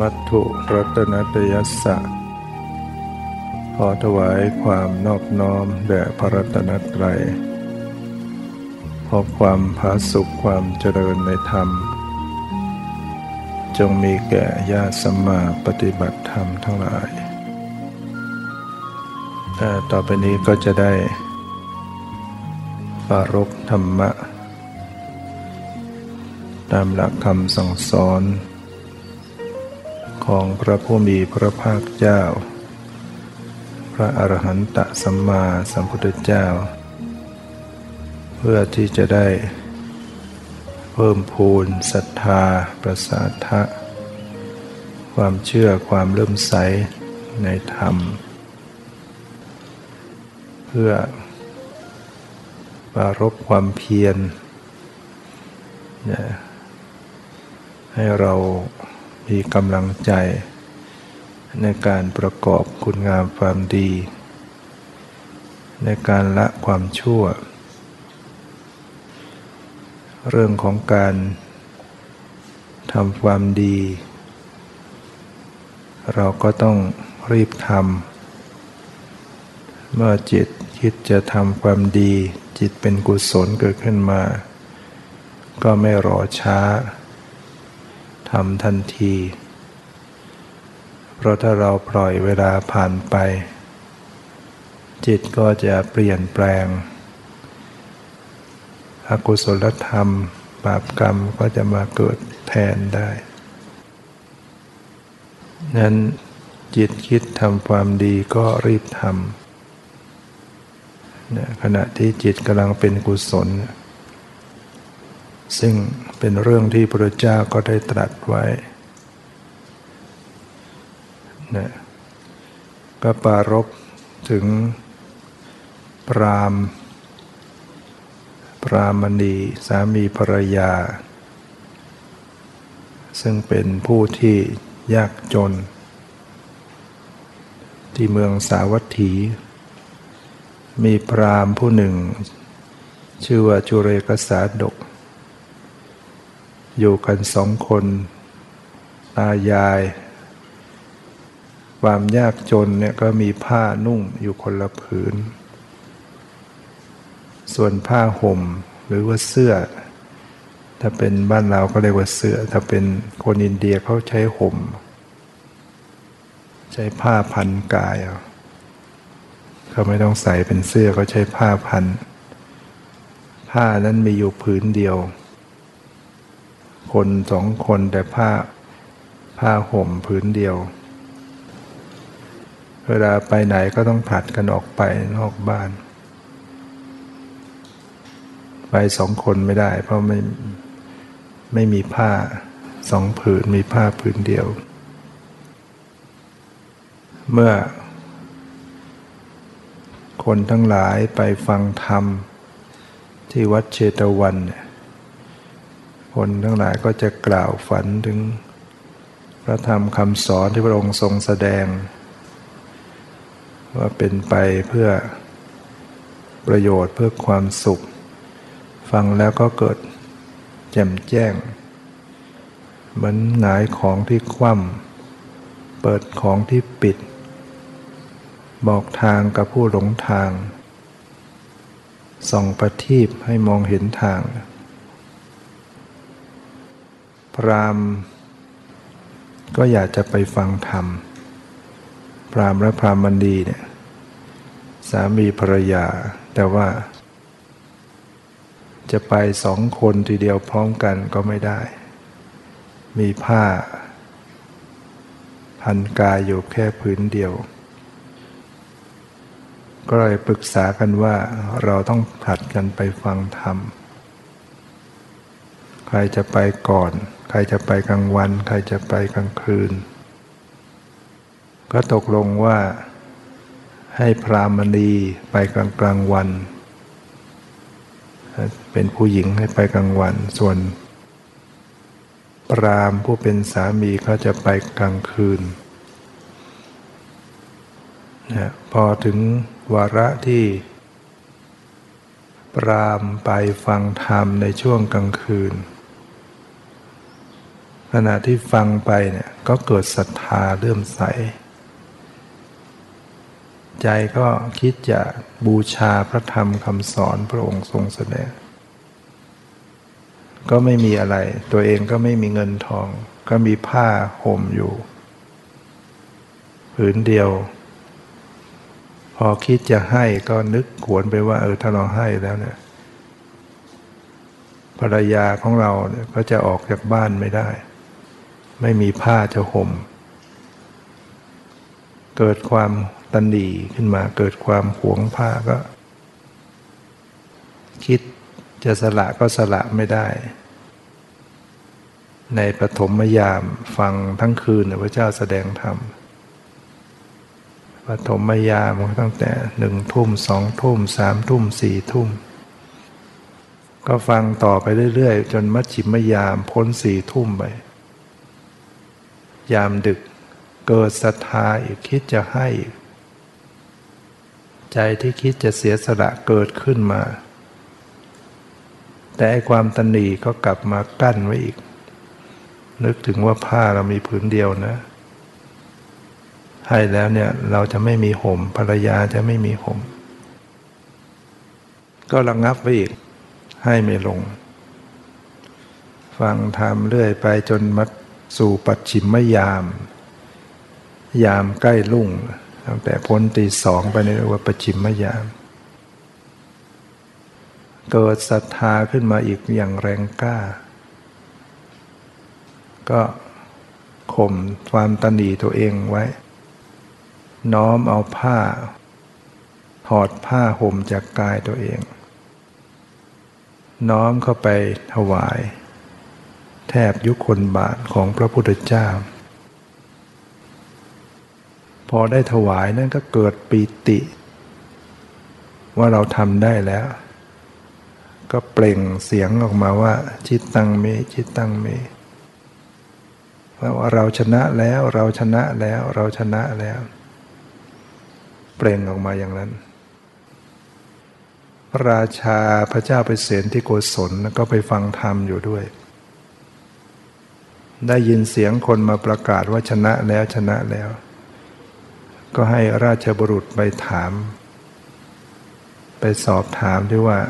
มัตถุรัตนตยัสสะ ขอถวายความนอบน้อมแด่พระรัตนตรัย ขอความผาสุขความเจริญในธรรม จงมีแก่ญาติสมมาปฏิบัติธรรมทั้งหลาย ต่อไปนี้ก็จะได้ปารกธรรมะ ตามหลักคำสั่งสอน ของพระผู้มีพระภาคเจ้า พระอรหันตสัมมาสัมพุทธเจ้า เพื่อที่จะได้ เพิ่มพูนศรัทธาประสาทะ ความเชื่อความเริ่มใสในธรรม เพื่อปารบความเพียรให้เรา มีกำลังใจ ในการประกอบคุณงามความดี ในการละความชั่ว เรื่องของการทำความดี เราก็ต้องรีบทำเมื่อจิตคิดจะทำความดี จิตเป็นกุศลเกิดขึ้นมา ก็ไม่รอช้า ทำทันที เพราะถ้าเราปล่อยเวลาผ่านไป จิตก็จะเปลี่ยนแปลง อกุศลธรรม บาปกรรมก็จะมาเกิดแทนได้นั้นจิตคิดทำความดีก็รีบทำขณะที่จิตกำลังเป็นกุศล ซึ่งเป็นเรื่องที่พระเจ้าก็ได้ตรัสไว้นะก็ปารบถึงปราม ปรามณีสามีภรรยา ซึ่งเป็นผู้ที่ยากจน ที่เมืองสาวัตถี มีพรามผู้หนึ่ง ชื่อว่าจุเรกสาดก อยู่กันสองคน ตายาย ความยากจนเนี่ยก็มีผ้านุ่งอยู่คนละผืน ส่วนผ้าห่มหรือว่าเสื้อ ถ้าเป็นบ้านเราก็เรียกว่าเสื้อ ถ้าเป็นคนอินเดียเขาใช้ห่ม ใช้ผ้าพันกายเขาไม่ต้องใส่เป็นเสื้อเขาใช้ผ้าพัน ผ้านั้นมีอยู่ผืนเดียว คนสองคนแต่ผ้าผ้าห่มพื้นเดียว เวลาไปไหนก็ต้องผัดกันออกไปนอกบ้าน ไปสองคนไม่ได้ เพราะไม่ไม่มีผ้าสองผืนมีผ้าผืนเดียว เมื่อ คนทั้งหลายไปฟังธรรมที่วัดเชตวันเนี่ย คนทั้งหลายก็จะกล่าวฝันถึง พระธรรมคำสอนที่พระองค์ทรงแสดง ว่าเป็นไปเพื่อประโยชน์เพื่อความสุข ฟังแล้วก็เกิดแจ่มแจ้ง เหมือนหงายของที่คว่ำเปิดของที่ปิด บอกทางกับผู้หลงทาง ส่องประทีปให้มองเห็นทาง พรามก็อยากจะไปฟังธรรม พรามและพรามมันดีเนี่ยสามีภรรยา แต่ว่า จะไปสองคนทีเดียวพร้อมกันก็ไม่ได้ มีผ้า พันกายอยู่แค่พื้นเดียว ก็เลยปรึกษากันว่าเราต้องผัดกันไปฟังธรรมใครจะไปก่อน ใครจะไปกลางวัน ใครจะไปกลางคืน ก็ตกลงว่าให้พรามณีไปกลางกลางวัน เป็นผู้หญิงให้ไปกลางวัน ส่วนปรามผู้เป็นสามีเขาจะไปกลางคืนนะพอถึงวาระที่ ปรามไปฟังธรรมในช่วงกลางคืน ขณะที่ฟังไปเนี่ยก็เกิดศรัทธาเลื่มใส ใจก็คิดจะบูชาพระธรรมคำสอนพระองค์ทรงแสดง ก็ไม่มีอะไร ตัวเองก็ไม่มีเงินทอง ก็มีผ้าห่มอยู่ผืนเดียว พอคิดจะให้ก็นึกขวนไปว่า เออถ้าเราให้แล้วเนี่ยภรรยาของเราเนี่ยก็จะออกจากบ้านไม่ได้ ไม่มีผ้าจะห่ม เกิดความตันดีขึ้นมาเกิดความหวงผ้าก็ คิดจะสละก็สละไม่ได้ ในปฐมยามฟังทั้งคืนพระเจ้าแสดงธรรมปฐมยามตั้งแต่หนึ่งทุ่มสองทุ่มสามทุ่มสี่ทุ่ม ก็ฟังต่อไปเรื่อยๆ จนมัชชิมยามพ้นสี่ทุ่มไป ยามดึก เกิดศรัทธาอีกคิดจะให้ ใจที่คิดจะเสียสละเกิดขึ้นมา แต่ความตนีก็กลับมากั้นไว้อีก นึกถึงว่าผ้าเรามีผืนเดียวนะ ให้แล้วเนี่ยเราจะไม่มีห่มภรรยาจะไม่มีห่มก็ระงงับไว้อีกให้ไม่ลง ฟังธรรมเรื่อยไปจนมา สู่ปัจฉิมยาม ยามใกล้ลุ่งตั้งแต่พ้นตีสองไปในว่าปัจฉิมยาม เกิดศรัทธาขึ้นมาอีกอย่างแรงกล้า ก็ข่มความตนีตัวเองไว้ น้อมเอาผ้า ถอดผ้าห่มจากกายตัวเอง น้อมเข้าไปถวาย แทบยุคนบาทของพระพุทธเจ้า พอได้ถวายนั่นก็เกิดปีติ ว่าเราทำได้แล้ว ก็เปล่งเสียงออกมาว่า จิตตังเมจิตตังเมว่าเราชนะแล้วเราชนะแล้วเราชนะแล้ว เปล่งออกมาอย่างนั้นพระราชาพระเจ้าไปเสนที่โกศลก็ไปฟังธรรมอยู่ด้วย ได้ยินเสียงคนมาประกาศว่าชนะแล้วชนะแล้ว ก็ให้ราชบุรุษไปถาม ไปสอบถามด้วยว่า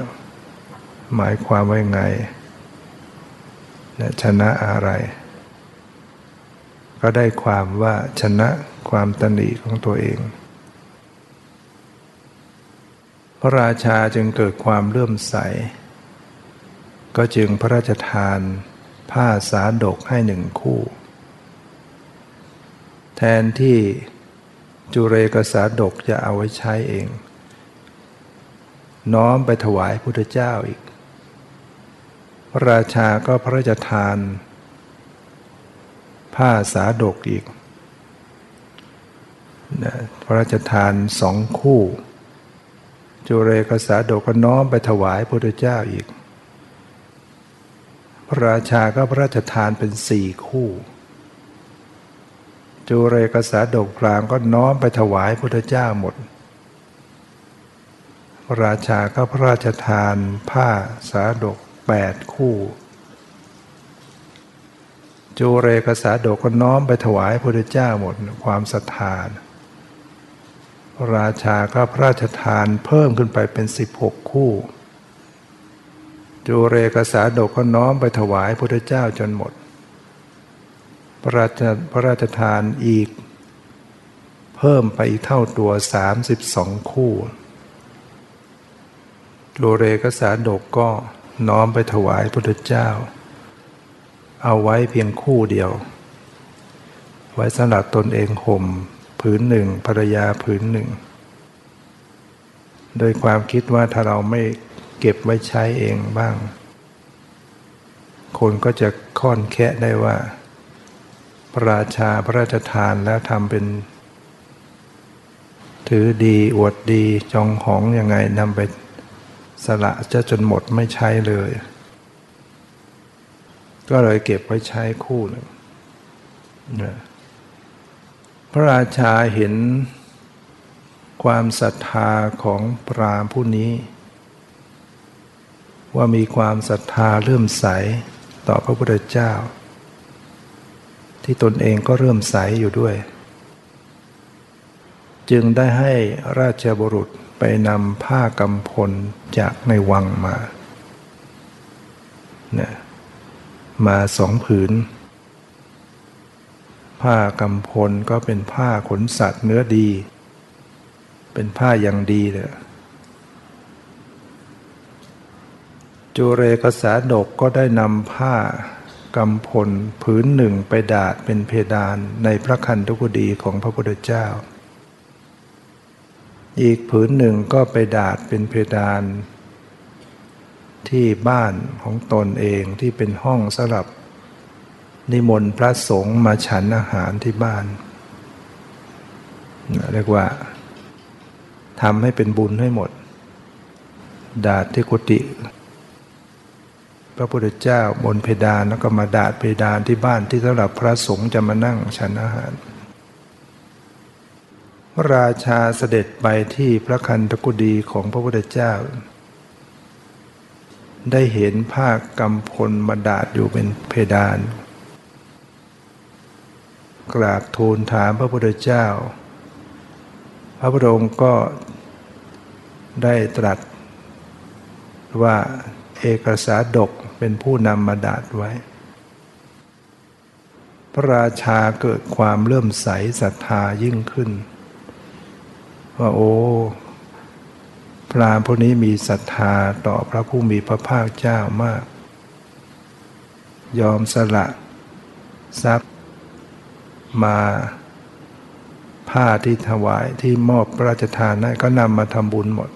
หมายความว่าไงชนะอะไร ก็ได้ความว่าชนะความตนีของตัวเอง พระราชาจึงเกิดความเลื่อมใส ก็จึงพระราชทาน ผ้าสาดกให้หนึ่งคู่ แทนที่จุเรกสาดกจะเอาไว้ใช้เอง น้อมไปถวายพุทธเจ้าอีก พระราชาก็พระราชทาน ผ้าสาดกอีกพระราชทานสองคู่ จุเรกษาดกก็น้อมไปถวายพระพุทธเจ้าอีก พระราชาก็พระราชทานเป็นสี่คู่จุเรกษาดกพรางก็น้อมไปถวายพุทธเจ้าหมด พระราชาก็พระราชทานผ้าสาดกแปดคู่ จูเรกษาดกก็น้อมไปถวายพระพุทธเจ้าหมดความศรัทธาราชาก็พระราชทานเพิ่มขึ้นไปเป็นสิบหกคู่ จูเรกษาดกก็น้อมไปถวายพระเจ้าจนหมด พระราชพระราชทานอีก เพิ่มไปอีกเท่าตัวสามสิบสองคู่จูเรกษาดกก็น้อมไปถวายพระเจ้า เอาไว้เพียงคู่เดียว ไว้สำหรับตนเองห่มผืนหนึ่งภรรยาผืนหนึ่ง โดยความคิดว่าถ้าเราไม่ เก็บไว้ใช้เองบ้าง คนก็จะค่อนแคะได้ว่า พระราชาพระราชทานแล้วทำเป็น ถือดีอวดดีจองหองยังไงนำไปสละจะจนหมดไม่ใช้เลย ก็เลยเก็บไว้ใช้คู่หนึ่งพระราชาเห็นความศรัทธาของปรามผู้นี้ ว่ามีความศรัทธาเริ่มใสต่อพระพุทธเจ้า ที่ตนเองก็เริ่มใสอยู่ด้วย จึงได้ให้ราชบุรุษไปนำผ้ากำพลจากในวังมาเนี่ยมาสองผืน ผ้ากำพลก็เป็นผ้าขนสัตว์เนื้อดี เป็นผ้าอย่างดีเลย จูเรกษาดกก็ได้นำผ้ากำพลผืนหนึ่งไปดาดเป็นเพดานในพระคันธุกดีของพระพุทธเจ้า อีกผืนหนึ่งก็ไปดาดเป็นเพดาน ที่บ้านของตนเองที่เป็นห้องสำหรับ นิมนต์พระสงฆ์มาฉันอาหารที่บ้านเรียกว่าทำให้เป็นบุญให้หมด ดาดที่กุฏิ พระพุทธเจ้าบนเพดานแล้วก็มาดาดเพดานที่บ้านที่สำหรับพระสงฆ์จะมานั่งฉันอาหาร พระราชาเสด็จไปที่พระคันธกุฎีของพระพุทธเจ้า ได้เห็นผ้ากำพลมาดาดอยู่เป็นเพดาน กราบทูลถามพระพุทธเจ้า พระพุทธองค์ก็ได้ตรัสว่า เอกสาดกเป็นผู้นำมาดาดไว้ พระราชาเกิดความเลื่อมใสศรัทธายิ่งขึ้น ว่าโอ้พรามพวกนี้มีศรัทธาต่อพระผู้มีพระภาคเจ้ามาก ยอมสละทรัพย์ มาผ้าที่ถวายที่มอบพระราชทานนั้นก็นำมาทำบุญหมด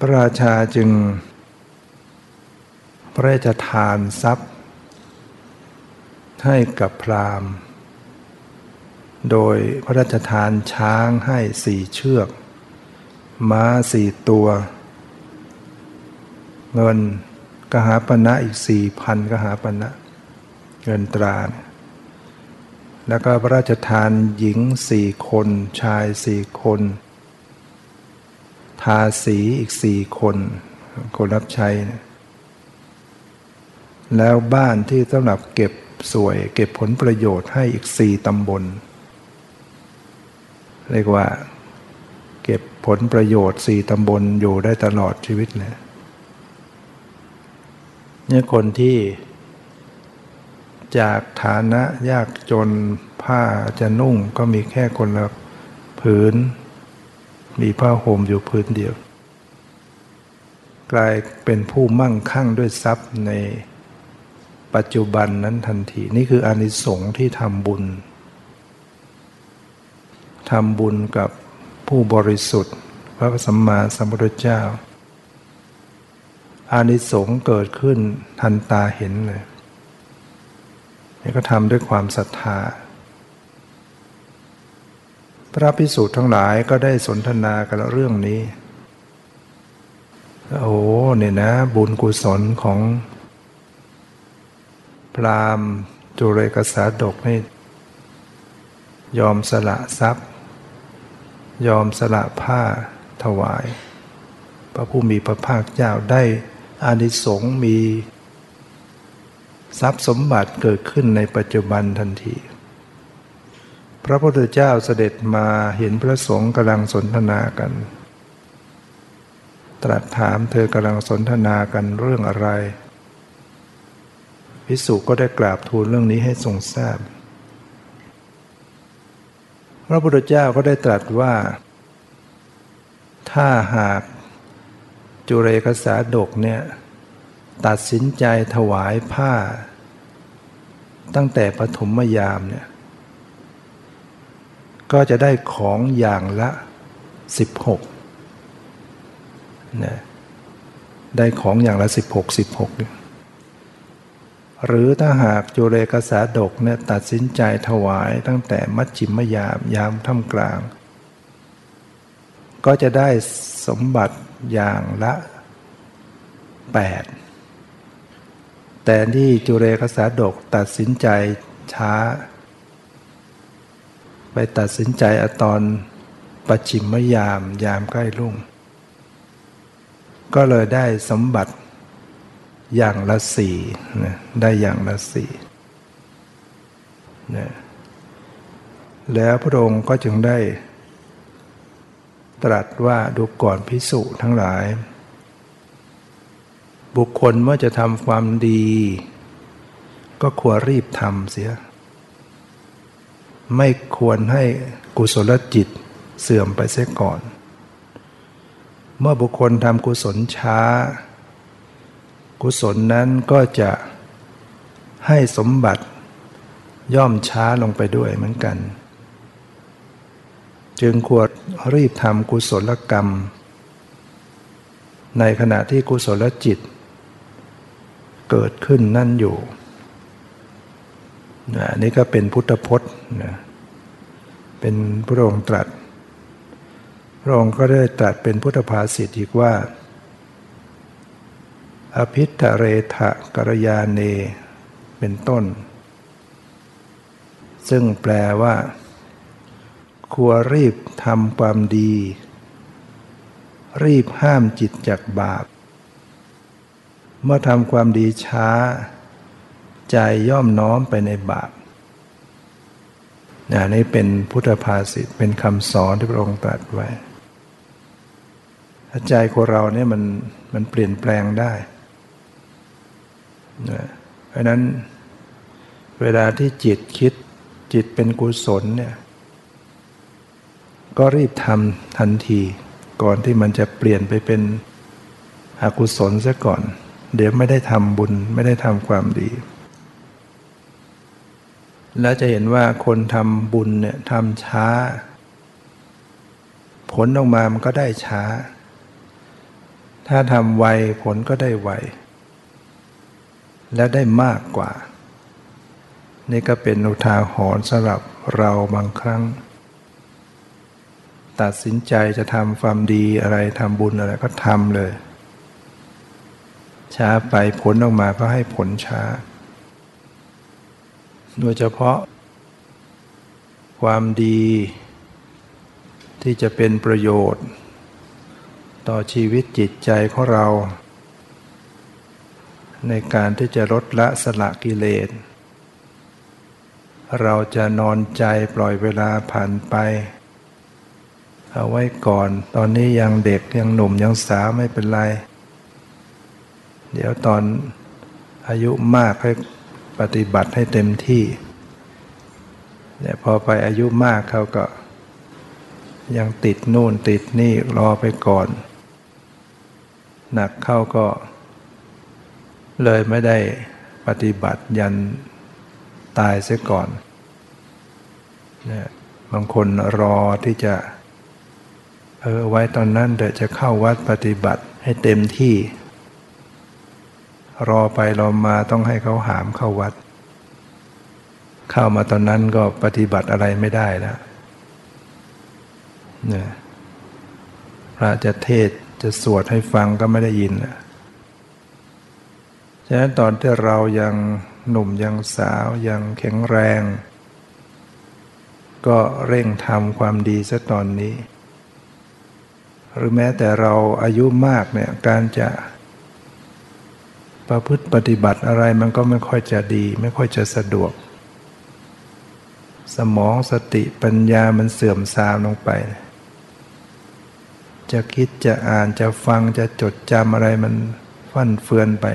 พระราชาจึง พระราชทานทรัพย์ ให้กับพราหมณ์ โดยพระราชทานช้างให้สี่เชือก ม้าสี่ตัว เงินกหาปณะอีกสี่พันกหาปณะเงินตรา แล้วก็พระราชทานหญิงสี่คนชายสี่คน ทาสีอีกสี่คนคนรับใช้ แล้วบ้านที่สำหรับเก็บสวย เก็บผลประโยชน์ให้อีกสี่ตำบล เรียกว่า เก็บผลประโยชน์สี่ตำบลอยู่ได้ตลอดชีวิตเลยเนี่ยคนที่จากฐานะยากจนผ้าจะนุ่งก็มีแค่คนละผืน มีผ้าห่มอยู่ผืนเดียว กลายเป็นผู้มั่งคั่งด้วยทรัพย์ในปัจจุบันนั้นทันที นี่คืออานิสงส์ที่ทำบุญทำบุญกับผู้บริสุทธิ์ พระสัมมาสัมพุทธเจ้า อานิสงส์เกิดขึ้นทันตาเห็นเลยนี่ก็ทำด้วยความศรัทธา พระพิสุทธ์ทั้งหลายก็ได้สนทนากันเรื่องนี้ โอ้เนี่ยนะ บุญกุศลของ พรามจุเรกษาดกนี่ยอมสละทรัพย์ ยอมสละผ้าถวาย พระผู้มีพระภาคเจ้าได้อานิสงส์มี ทรัพย์สมบัติเกิดขึ้นในปัจจุบันทันที พระพุทธเจ้าเสด็จมาเห็นพระสงฆ์กำลังสนทนากัน ตรัสถามเธอกำลังสนทนากันเรื่องอะไรพิสุก็ได้กราบทูลเรื่องนี้ให้ทรงทราบ พระพุทธเจ้าก็ได้ตรัสว่า ถ้าหากจุเรกษาดกเนี่ยตัดสินใจถวายผ้า ตั้งแต่ปฐมยามเนี่ย ก็จะได้ของอย่างละ 16นะได้ของอย่างละ 16 16 หรือถ้าหากจุเรกษาดกเนี่ยตัดสินใจถวายตั้งแต่มัชชิมยามยามท่ามกลาง ก็จะได้สมบัติอย่างละ 8 แต่ที่จุเรกษาดกตัดสินใจช้า ไปตัดสินใจอตอนปัจฉิมยามยามใกล้รุ่ง ก็เลยได้สมบัติอย่างละสี่นะได้อย่างละสี่นะแล้วพระองค์ก็จึงได้ ตรัสว่าดูก่อนพิสุทั้งหลาย บุคคลเมื่อจะทำความดี ก็ควรรีบทำเสีย ไม่ควรให้กุศลจิตเสื่อมไปเสียก่อน เมื่อบุคคลทำกุศลช้า กุศลนั้นก็จะให้สมบัติย่อมช้าลงไปด้วยเหมือนกัน จึงควรรีบทำกุศลกรรม ในขณะที่กุศลจิต เกิดขึ้นนั่นอยู่ นะนี่ก็เป็นพุทธพจน์นะเป็นพระองค์ตรัส พระองค์ก็ได้ตรัสเป็นพุทธภาษิตอีกว่า อภิธเรทะกรยาเน เป็นต้น ซึ่งแปลว่า ควรรีบทำความดี รีบห้ามจิตจากบาป เมื่อทำความดีช้า ใจย่อมน้อมไปในบาปนี่เป็นพุทธภาษิตเป็นคำสอนที่พระองค์ตรัสไว้ใจของเราเนี่ยมันมันเปลี่ยนแปลงได้เพราะนั้นเวลาที่จิตคิดจิตเป็นกุศลเนี่ยก็รีบทำทันที ก่อนที่มันจะเปลี่ยนไปเป็นอกุศลซะก่อน เดี๋ยวไม่ได้ทำบุญไม่ได้ทำความดี แล้วจะเห็นว่าคนทำบุญเนี่ยทำช้า ผลออกมามันก็ได้ช้า ถ้าทำไวผลก็ได้ไว และได้มากกว่า นี่ก็เป็นอุทาหรณ์สำหรับเราบางครั้ง ตัดสินใจจะทำความดีอะไรทำบุญอะไรก็ทำเลย ช้าไปผลออกมาก็ให้ผลช้า โดยเฉพาะ ความดี ที่จะเป็นประโยชน์ ต่อชีวิตจิตใจของเรา ในการที่จะลดละสละกิเลส เราจะนอนใจปล่อยเวลาผ่านไป เอาไว้ก่อน ตอนนี้ยังเด็กยังหนุ่มยังสาวไม่เป็นไร เดี๋ยวตอนอายุมากให้ ปฏิบัติให้เต็มที่เนี่ยพอไปอายุมากเขาก็ ยังติดนู่นติดนี่รอไปก่อน หนักเข้าก็ เลยไม่ได้ปฏิบัติยันตายเสียก่อนเนี่ยบางคนรอที่จะ เออไว้ตอนนั้นเดี๋ยวจะเข้าวัดปฏิบัติให้เต็มที่ รอไปรอมาต้องให้เขาหามเข้าวัด เข้ามาตอนนั้นก็ปฏิบัติอะไรไม่ได้แล้วเนี่ยพระจะเทศจะสวดให้ฟังก็ไม่ได้ยินแล้วฉะนั้นตอนที่เรายังหนุ่มยังสาวยังแข็งแรง ก็เร่งทำความดีซะตอนนี้ หรือแม้แต่เราอายุมากเนี่ยการจะ ประพฤติปฏิบัติอะไรมันก็ไม่ค่อยจะดี ไม่ค่อยจะสะดวก สมองสติปัญญามันเสื่อมทรามลงไป จะคิดจะอ่านจะฟังจะจดจำอะไรมันฟั่นเฟือนไป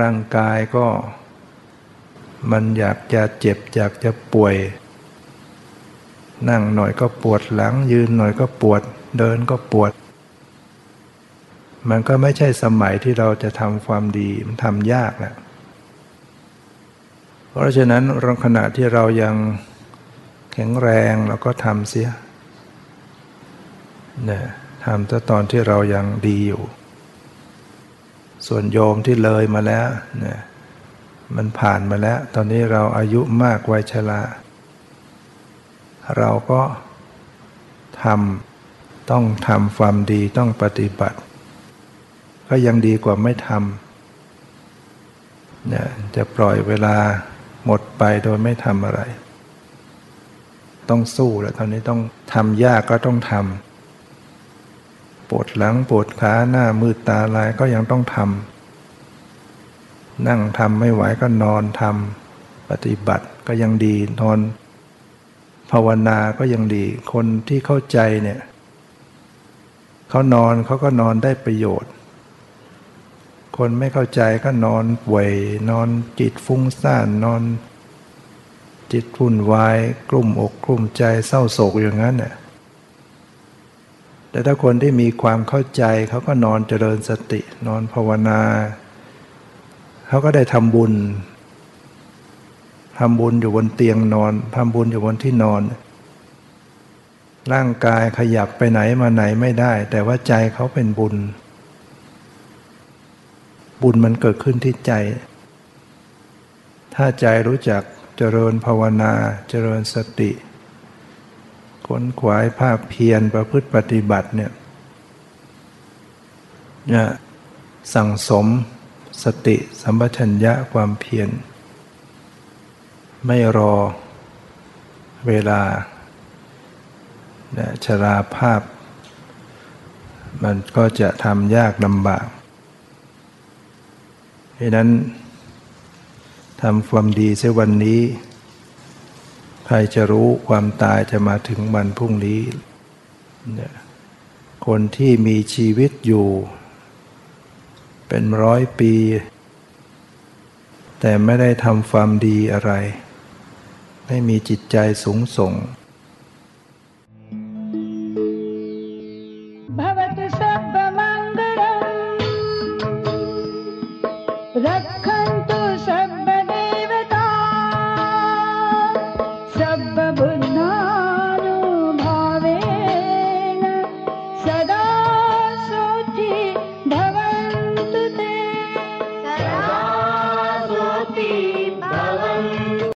ร่างกายก็ มันอยากจะเจ็บอยากจะป่วย นั่งหน่อยก็ปวดหลังยืนหน่อยก็ปวด เดินก็ปวด มันก็ไม่ใช่สมัยที่เราจะทำความดีมันทำยากนะเพราะฉะนั้นรองขณะที่เรายังแข็งแรงเราก็ทำเสียเนี่ยทำแต่ตอนที่เรายังดีอยู่ ส่วนโยมที่เลยมาแล้วเนี่ยมันผ่านมาแล้ว ตอนนี้เราอายุมากวัยชราเราก็ทำต้องทำความดีต้องปฏิบัติ ก็ยังดีกว่าไม่ทำเนี่ยจะปล่อยเวลาหมดไปโดยไม่ทำอะไร ต้องสู้แล้วตอนนี้ต้องทำยากก็ต้องทำปวดหลังปวดขาหน้ามืดตาลายก็ยังต้องทำนั่งทำไม่ไหวก็นอนทำปฏิบัติก็ยังดีนอน ภาวนาก็ยังดี คนที่เข้าใจเนี่ยเขานอนเขาก็นอนได้ประโยชน์ คนไม่เข้าใจก็นอนป่วยนอนจิตฟุ้งซ่านนอน จิตวุ่นวายกลุ่มอกกลุ่มใจเศร้าโศกอย่างนั้นเนี่ยแต่ถ้าคนที่มีความเข้าใจเขาก็นอนเจริญสติ นอนภาวนาเขาก็ได้ทำบุญทำบุญอยู่บนเตียงนอนทำบุญอยู่บนที่นอน ร่างกายขยับไปไหนมาไหนไม่ได้ แต่ว่าใจเขาเป็นบุญ บุญมันเกิดขึ้นที่ใจ ถ้าใจรู้จักเจริญภาวนาเจริญสติค้นขวายภาคเพียรประพฤติปฏิบัติเนี่ยจะสั่งสมสติสัมปชัญญะความเพียร ไม่รอเวลาชราภาพ มันก็จะทำยากลำบาก ราะนั้นทำความดีเสียวันนี้ ใครจะรู้ความตายจะมาถึงวันพรุ่งนี้ คนที่มีชีวิตอยู่ เป็นร้อยปี แต่ไม่ได้ทำความดีอะไร ไม่มีจิตใจสูงส่ง